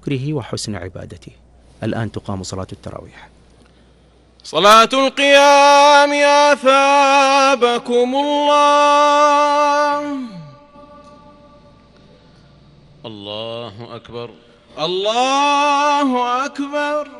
شكره وحسن عبادته. الآن تقام صلاة التراويح. صلاة القيام أثابكم الله. الله أكبر. الله أكبر.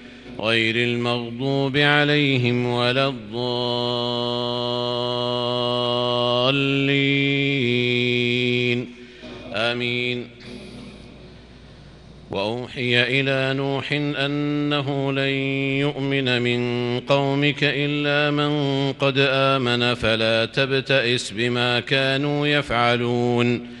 غير المغضوب عليهم ولا الضالين. آمين. وأوحي إلى نوح أنه لن يؤمن من قومك إلا من قد آمن فلا تبتئس بما كانوا يفعلون.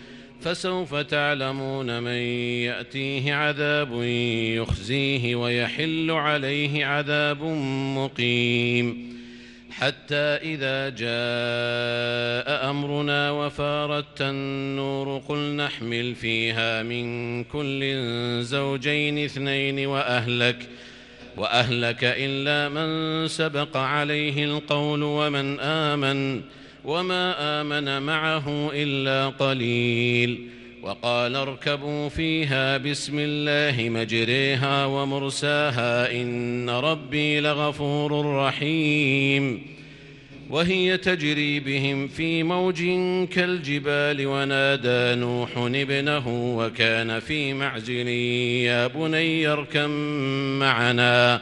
فسوف تعلمون من يأتيه عذاب يخزيه ويحل عليه عذاب مقيم. حتى إذا جاء أمرنا وفارت النور قل نحمل فيها من كل زوجين اثنين وأهلك وأهلك إلا من سبق عليه القول ومن آمن. وما آمن معه إلا قليل وقال اركبوا فيها بسم الله مجريها ومرساها إن ربي لغفور رحيم وهي تجري بهم في موج كالجبال ونادى نوح ابنه وكان في معزل يا بني اركم معنا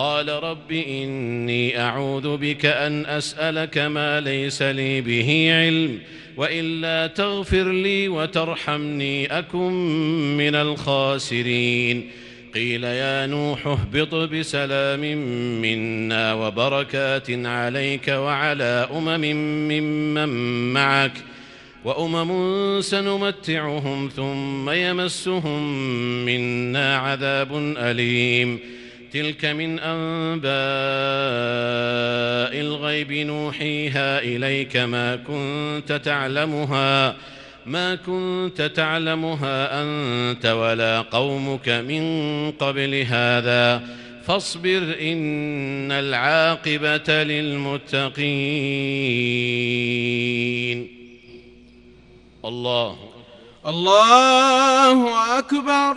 قال رب إني أعوذ بك أن أسألك ما ليس لي به علم وإلا تغفر لي وترحمني أكن من الخاسرين. قيل يا نوح اهبط بسلام منا وبركات عليك وعلى أمم ممن معك وأمم سنمتعهم ثم يمسهم منا عذاب أليم. تلك من أنباء الغيب نوحيها إليك ما كنت تعلمها ما كنت تعلمها أنت ولا قومك من قبل هذا. فاصبر إن العاقبة للمتقين. الله الله أكبر.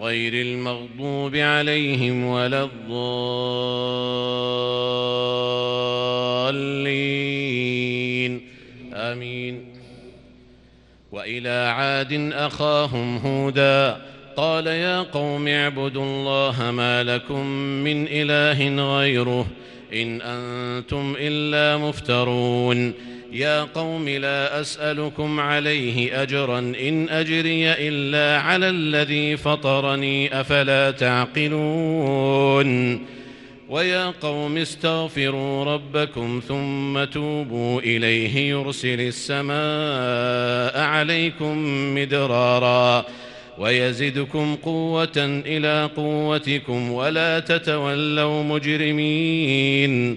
غير المغضوب عليهم ولا الضالين. آمين. وإلى عاد أخاهم هودا قال يا قوم اعبدوا الله ما لكم من إله غيره إن أنتم إلا مفترون. يا قوم لا أسألكم عليه أجرا إن أجري إلا على الذي فطرني أفلا تعقلون؟ ويا قوم استغفروا ربكم ثم توبوا إليه يرسل السماء عليكم مدرارا ويزدكم قوة إلى قوتكم ولا تتولوا مجرمين.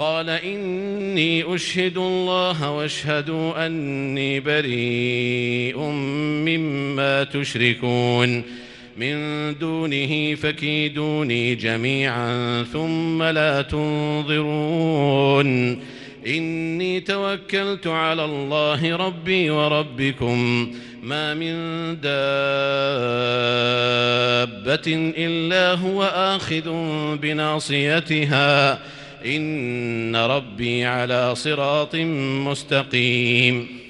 قال إني أشهد الله واشهدوا أني بريء مما تشركون. من دونه فكيدوني جميعا ثم لا تنظرون. إني توكلت على الله ربي وربكم. ما من دابة إلا هو آخذ بناصيتها. إن ربي على صراط مستقيم.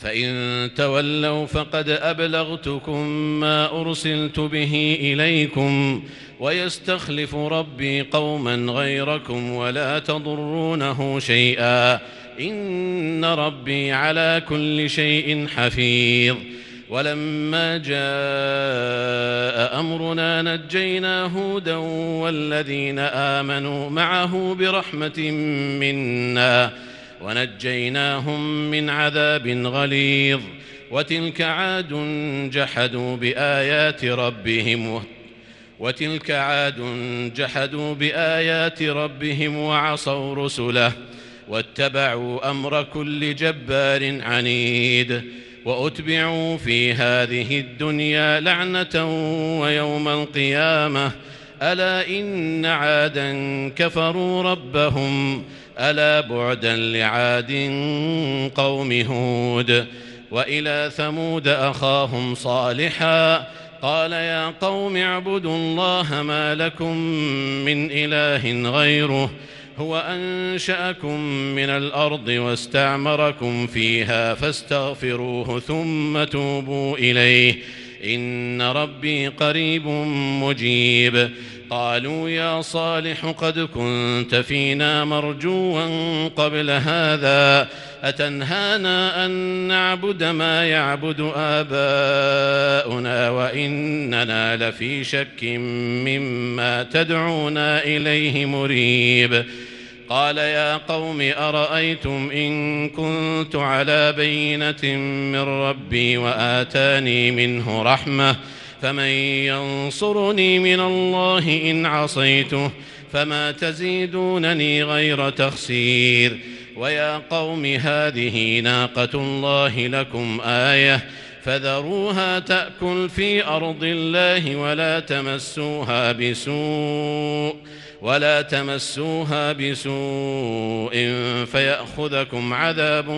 فإن تولوا فقد أبلغتكم ما أرسلت به إليكم ويستخلف ربي قوما غيركم ولا تضرونه شيئا. إن ربي على كل شيء حفيظ. ولما جاء أمرنا نجينا هودا والذين آمنوا معه برحمة منا ونجيناهم من عذاب غليظ وتلك عاد جحدوا بآيات ربهم وتلك عاد جحدوا بآيات ربهم وعصوا رسله واتبعوا أمر كل جبار عنيد وأتبعوا في هذه الدنيا لعنة ويوم القيامة. ألا إن عادا كفروا ربهم. ألا بعدا لعاد قوم هود. وإلى ثمود أخاهم صالحا. قال يا قوم اعبدوا الله ما لكم من إله غيره. هو أنشأكم من الأرض واستعمركم فيها فاستغفروه ثم توبوا إليه. إن ربي قريب مجيب. قالوا يا صالح قد كنت فينا مرجوا قبل هذا. أتنهانا أن نعبد ما يعبد آباؤنا وإننا لفي شك مما تدعونا إليه مريب. قال يا قوم أرأيتم إن كنت على بينة من ربي وآتاني منه رحمة فمن ينصرني من الله إن عصيته فما تزيدونني غير تخسير ويا قوم هذه ناقة الله لكم آية فذروها تأكل في أرض الله ولا تمسوها بسوء ولا تمسوها بسوء فيأخذكم عذاب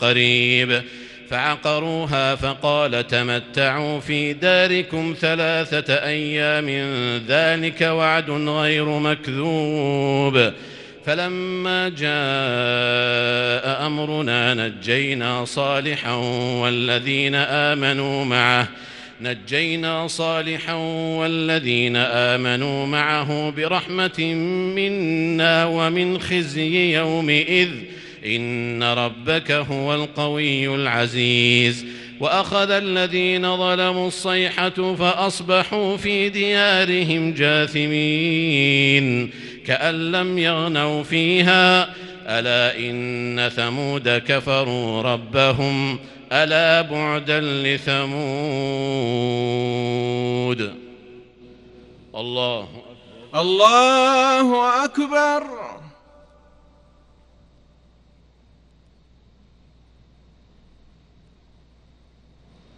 قريب. فعقروها فقال تمتعوا في داركم ثلاثة أيام ذلك وعد غير مكذوب. فلما جاء أمرنا نجينا صالحا والذين آمنوا معه نجينا صالحا والذين آمنوا معه برحمة منا ومن خزي يومئذ. إن ربك هو القوي العزيز. وأخذ الذين ظلموا الصيحة فأصبحوا في ديارهم جاثمين. كأن لم يغنوا فيها ألا إن ثمود كفروا ربهم. ألا بعدا لثمود. الله أكبر. الله أكبر.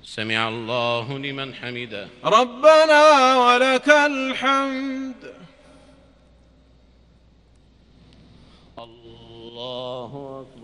سمع الله لمن حمده. ربنا ولك الحمد. الله أكبر.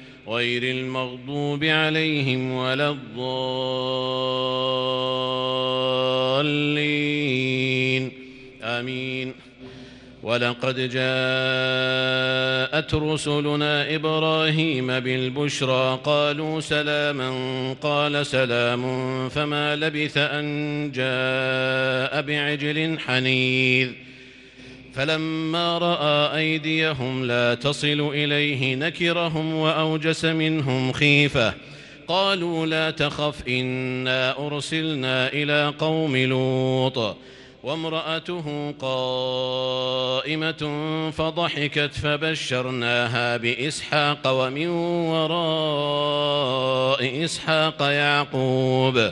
غير المغضوب عليهم ولا الضالين. آمين. ولقد جاءت رسلنا إبراهيم بالبشرى قالوا سلاما قال سلام فما لبث أن جاء بعجل حنيذ. فلما رأى أيديهم لا تصل إليه نكرهم وأوجس منهم خيفة. قالوا لا تخف إنا أرسلنا إلى قوم لوط. وامرأته قائمة فضحكت فبشرناها بإسحاق ومن وراء إسحاق يعقوب.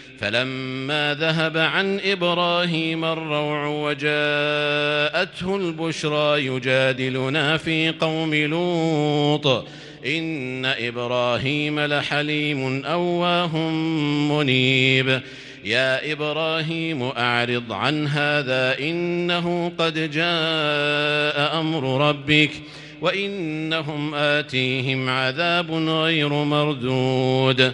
فلما ذهب عن إبراهيم الروع وجاءته البشرى يجادلنا في قوم لوط. إن إبراهيم لحليم أواه منيب. يا إبراهيم أعرض عن هذا إنه قد جاء أمر ربك وإنهم آتيهم عذاب غير مردود.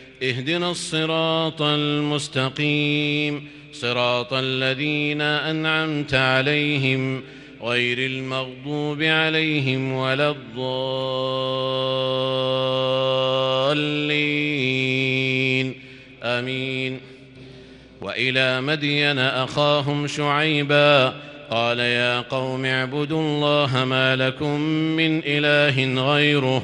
اهدنا الصراط المستقيم صراط الذين أنعمت عليهم غير المغضوب عليهم ولا الضالين. آمين. وإلى مدين أخاهم شعيبا قال يا قوم اعبدوا الله ما لكم من إله غيره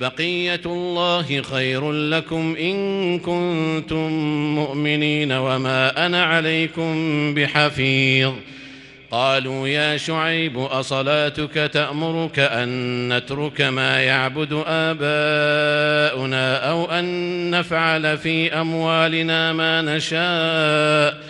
بقية الله خير لكم إن كنتم مؤمنين وما أنا عليكم بحفيظ. قالوا يا شعيب أصلاتك تأمرك أن نترك ما يعبد آباؤنا أو أن نفعل في أموالنا ما نشاء؟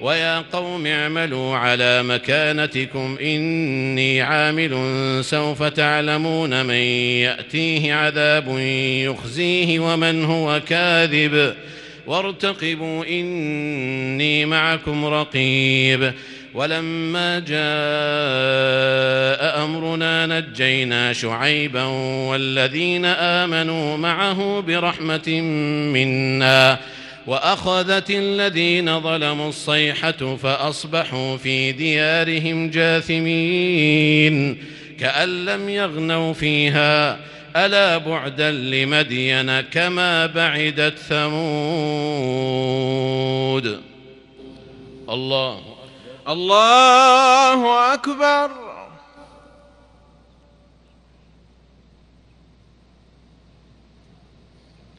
ويا قوم اعملوا على مكانتكم إني عامل سوف تعلمون من يأتيه عذاب يخزيه ومن هو كاذب. وارتقبوا إني معكم رقيب. ولما جاء أمرنا نجينا شعيبا والذين آمنوا معه برحمة منا. وأخذت الذين ظلموا الصيحة فأصبحوا في ديارهم جاثمين كأن لم يغنوا فيها. ألا بعدا لمدين كما بعدت ثمود. الله الله أكبر.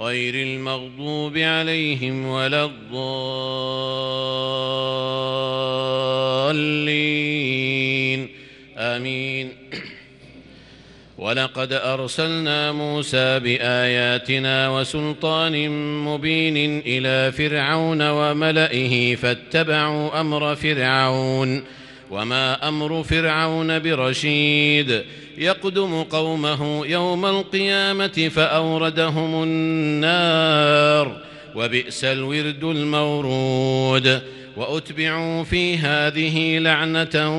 غير المغضوب عليهم ولا الضالين. آمين. ولقد أرسلنا موسى بآياتنا وسلطان مبين إلى فرعون وملئه فاتبعوا أمر فرعون. وما أمر فرعون برشيد. يقدم قومه يوم القيامة فأوردهم النار وبئس الورد المورود. وأتبعوا في هذه لعنة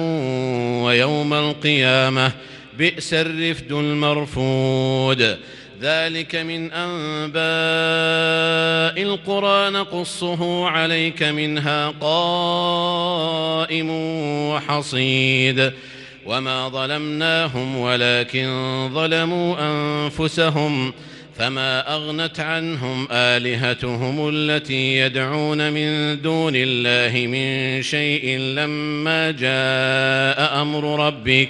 ويوم القيامة بئس الرفد المرفود. ذلك من أنباء القرى نقصه عليك منها قائم وحصيد. وما ظلمناهم ولكن ظلموا أنفسهم فما أغنت عنهم آلهتهم التي يدعون من دون الله من شيء لما جاء أمر ربك.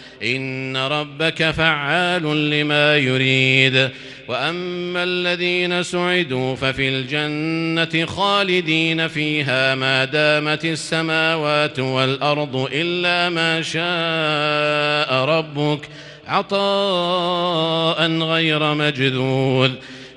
إن ربك فعال لما يريد. وأما الذين سعدوا ففي الجنة خالدين فيها ما دامت السماوات والأرض إلا ما شاء ربك عطاء غير مجذوذ.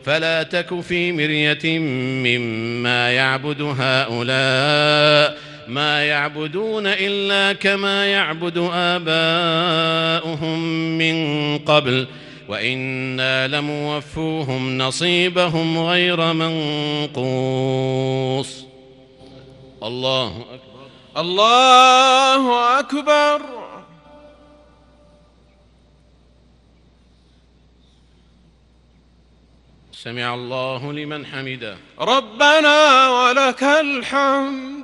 فلا تك في مرية مما يعبد هؤلاء ما يعبدون إلا كما يعبد آباؤهم من قبل وإنا لموفوهم نصيبهم غير منقوص. الله أكبر. الله أكبر. سمع الله لمن حمده. ربنا ولك الحمد.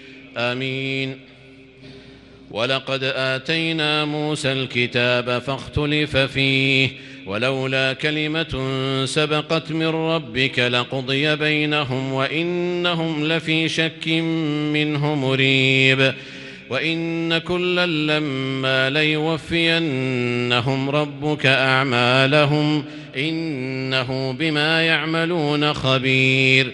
آمين. ولقد آتينا موسى الكتاب فاختلف فيه ولولا كلمة سبقت من ربك لقضي بينهم وإنهم لفي شك منه مريب. وإن كلا لما ليوفينهم ربك أعمالهم إنه بما يعملون خبير.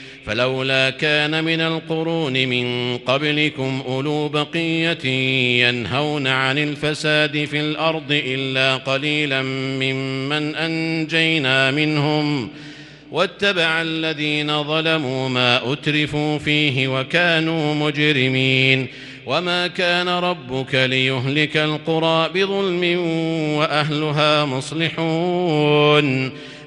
فلولا كان من القرون من قبلكم أولو بقية ينهون عن الفساد في الأرض إلا قليلا ممن أنجينا منهم واتبع الذين ظلموا ما أترفوا فيه وكانوا مجرمين وما كان ربك ليهلك القرى بظلم وأهلها مصلحون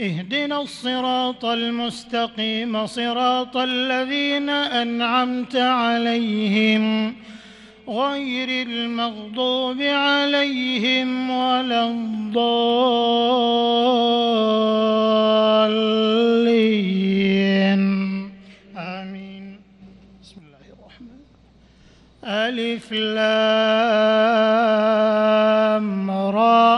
اهدنا الصراط المستقيم صراط الذين أنعمت عليهم غير المغضوب عليهم ولا الضالين. آمين. بسم الله الرحمن ألف لام را.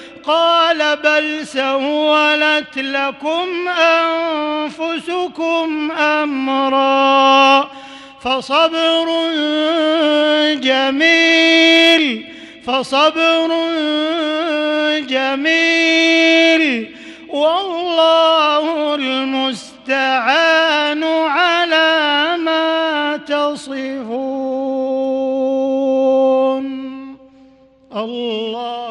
قال بل سولت لكم أنفسكم أمرا فصبر جميل فصبر جميل. والله المستعان على ما تصفون. الله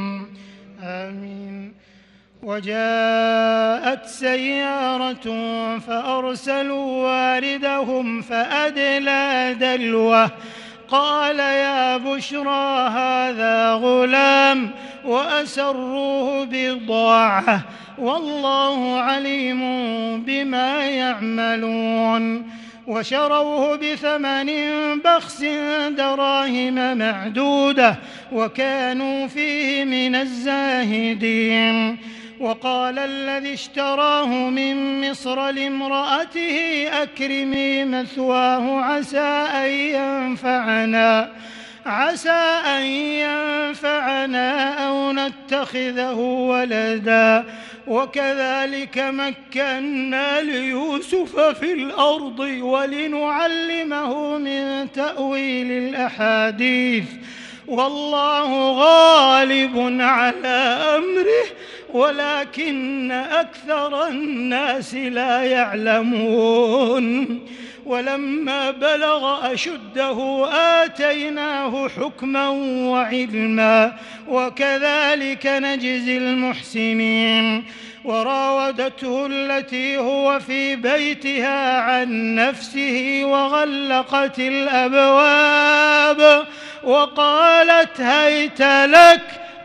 وجاءت سيارة فأرسلوا واردهم فأدلى دلوه. قال يا بشرى هذا غلام وأسروه بضاعة والله عليم بما يعملون. وشروه بثمن بخس دراهم معدودة وكانوا فيه من الزاهدين. وقال الذي اشتراه من مصر لامرأته أكرمي مثواه عسى أن ينفعنا عسى أن ينفعنا أو نتخذه ولدا. وكذلك مكنا ليوسف في الأرض ولنعلمه من تأويل الأحاديث. والله غالب على أمره ولكن أكثر الناس لا يعلمون. ولما بلغ أشده آتيناه حكما وعلما وكذلك نجزي المحسنين. وراودته التي هو في بيتها عن نفسه وغلقت الأبواب وقالت هيت لك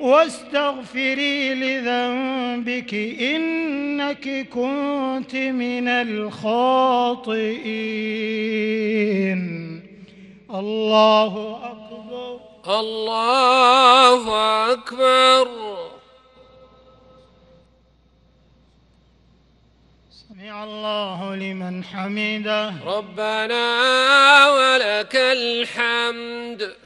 واستغفري لذنبك إنك كنت من الخاطئين. الله أكبر. الله أكبر. سمع الله لمن حمده. ربنا ولك الحمد.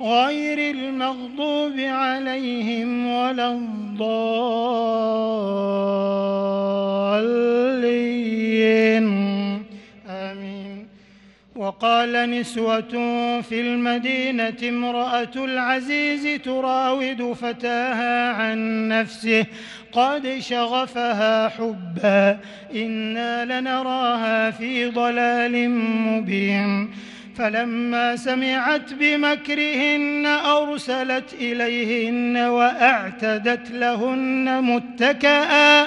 غير المغضوب عليهم ولا الضالين. آمين. وقال نسوة في المدينة امرأة العزيز تراود فتاها عن نفسه قد شغفها حبا إنا لنراها في ضلال مبين. فلما سمعت بمكرهن أرسلت إليهن وأعتدت لهن متكئا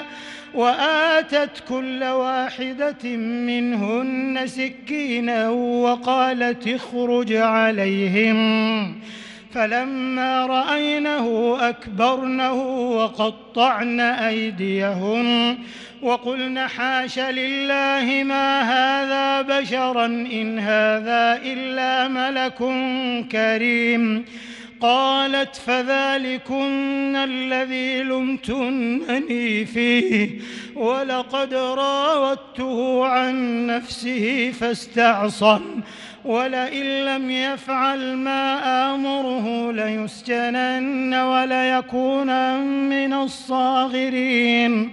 وآتت كل واحدة منهن سكينا وقالت اخرج عليهم. فلما رأينه أكبرنه وقطعن أيديهن. وقلن حاش لله ما هذا بشرا إن هذا إلا ملك كريم. قالت فذلكن الذي لمتنني فيه ولقد راودته عن نفسه فاستعصم ولئن لم يفعل ما آمره ليسجنن وليكون من الصاغرين.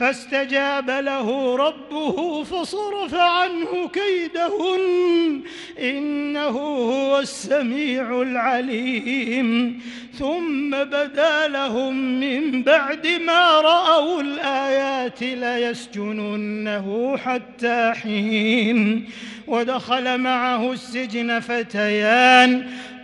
فاستجاب له ربه فصرف عنه كيدهن. إنه هو السميع العليم. ثم بدا لهم من بعد ما رأوا الآيات ليسجننه حتى حين. ودخل معه السجن فتيان.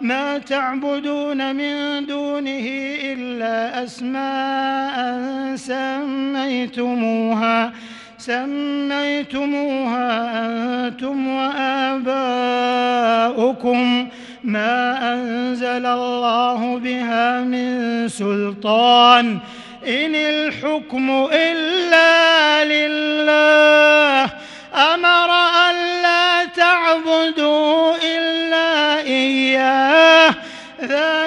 ما تعبدون من دونه إلا أسماء سميتموها سميتموها أنتم وآباؤكم. ما أنزل الله بها من سلطان. إن الحكم إلا لله. أمر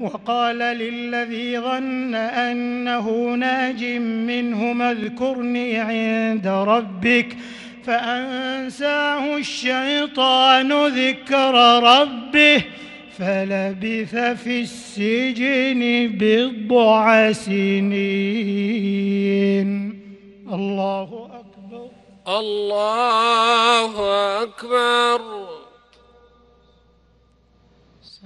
وقال للذي ظن أنه ناج منهما اذكرني عند ربك فأنساه الشيطان ذكر ربه فلبث في السجن بضع سنين. الله أكبر. الله أكبر.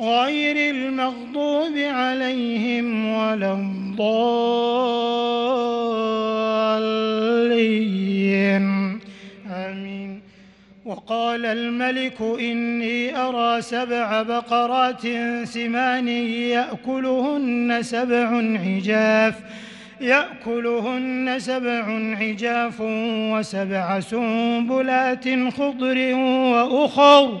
غير المغضوب عليهم ولا الضالين. آمين. وقال الملك إني أرى سبع بقرات سمان يأكلهن سبع عجاف يأكلهن سبع عجاف وسبع سنبلات خضر وأخر.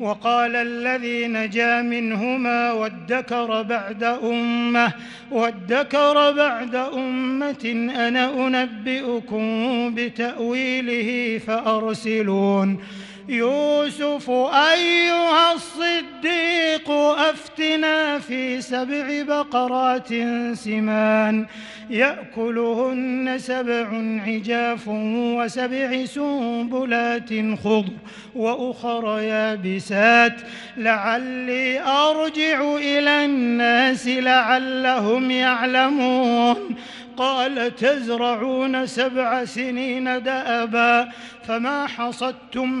وقال الذي نجا منهما وادكر بعد أمة وادكر بعد أمة أنا أنبئكم بتأويله فأرسلون. يوسف أيها الصديق أفتنا في سبع بقرات سمان. يأكلهن سبع عجاف وسبع سنبلات خضر وأخر يابسات. لعلي أرجع إلى الناس لعلهم يعلمون. قال تزرعون سبع سنين دأبا فما حصدتم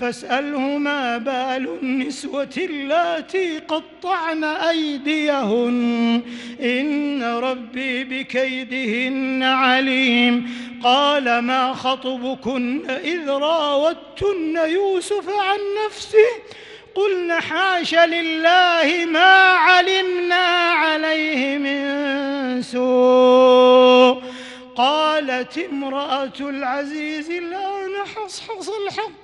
فاسأله ما بال النسوة اللاتي قطعن أيديهن. إن ربي بكيدهن عليم. قال ما خطبكن إذ راوتن يوسف عن نفسه؟ قلن حاش لله ما علمنا عليه من سوء. قالت امرأة العزيز الآن حصحص الحق.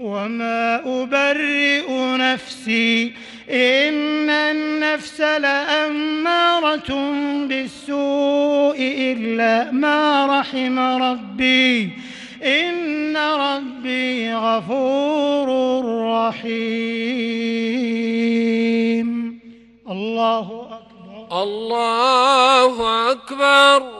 وما أبرئ نفسي إن النفس لأمارة بالسوء إلا ما رحم ربي. إن ربي غفور رحيم. الله أكبر. الله أكبر.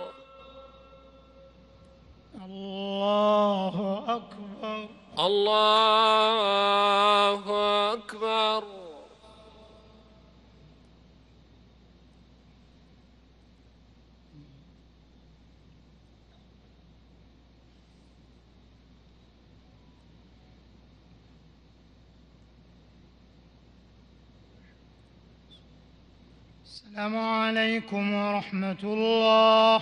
الله أكبر. الله أكبر. السلام عليكم ورحمة الله.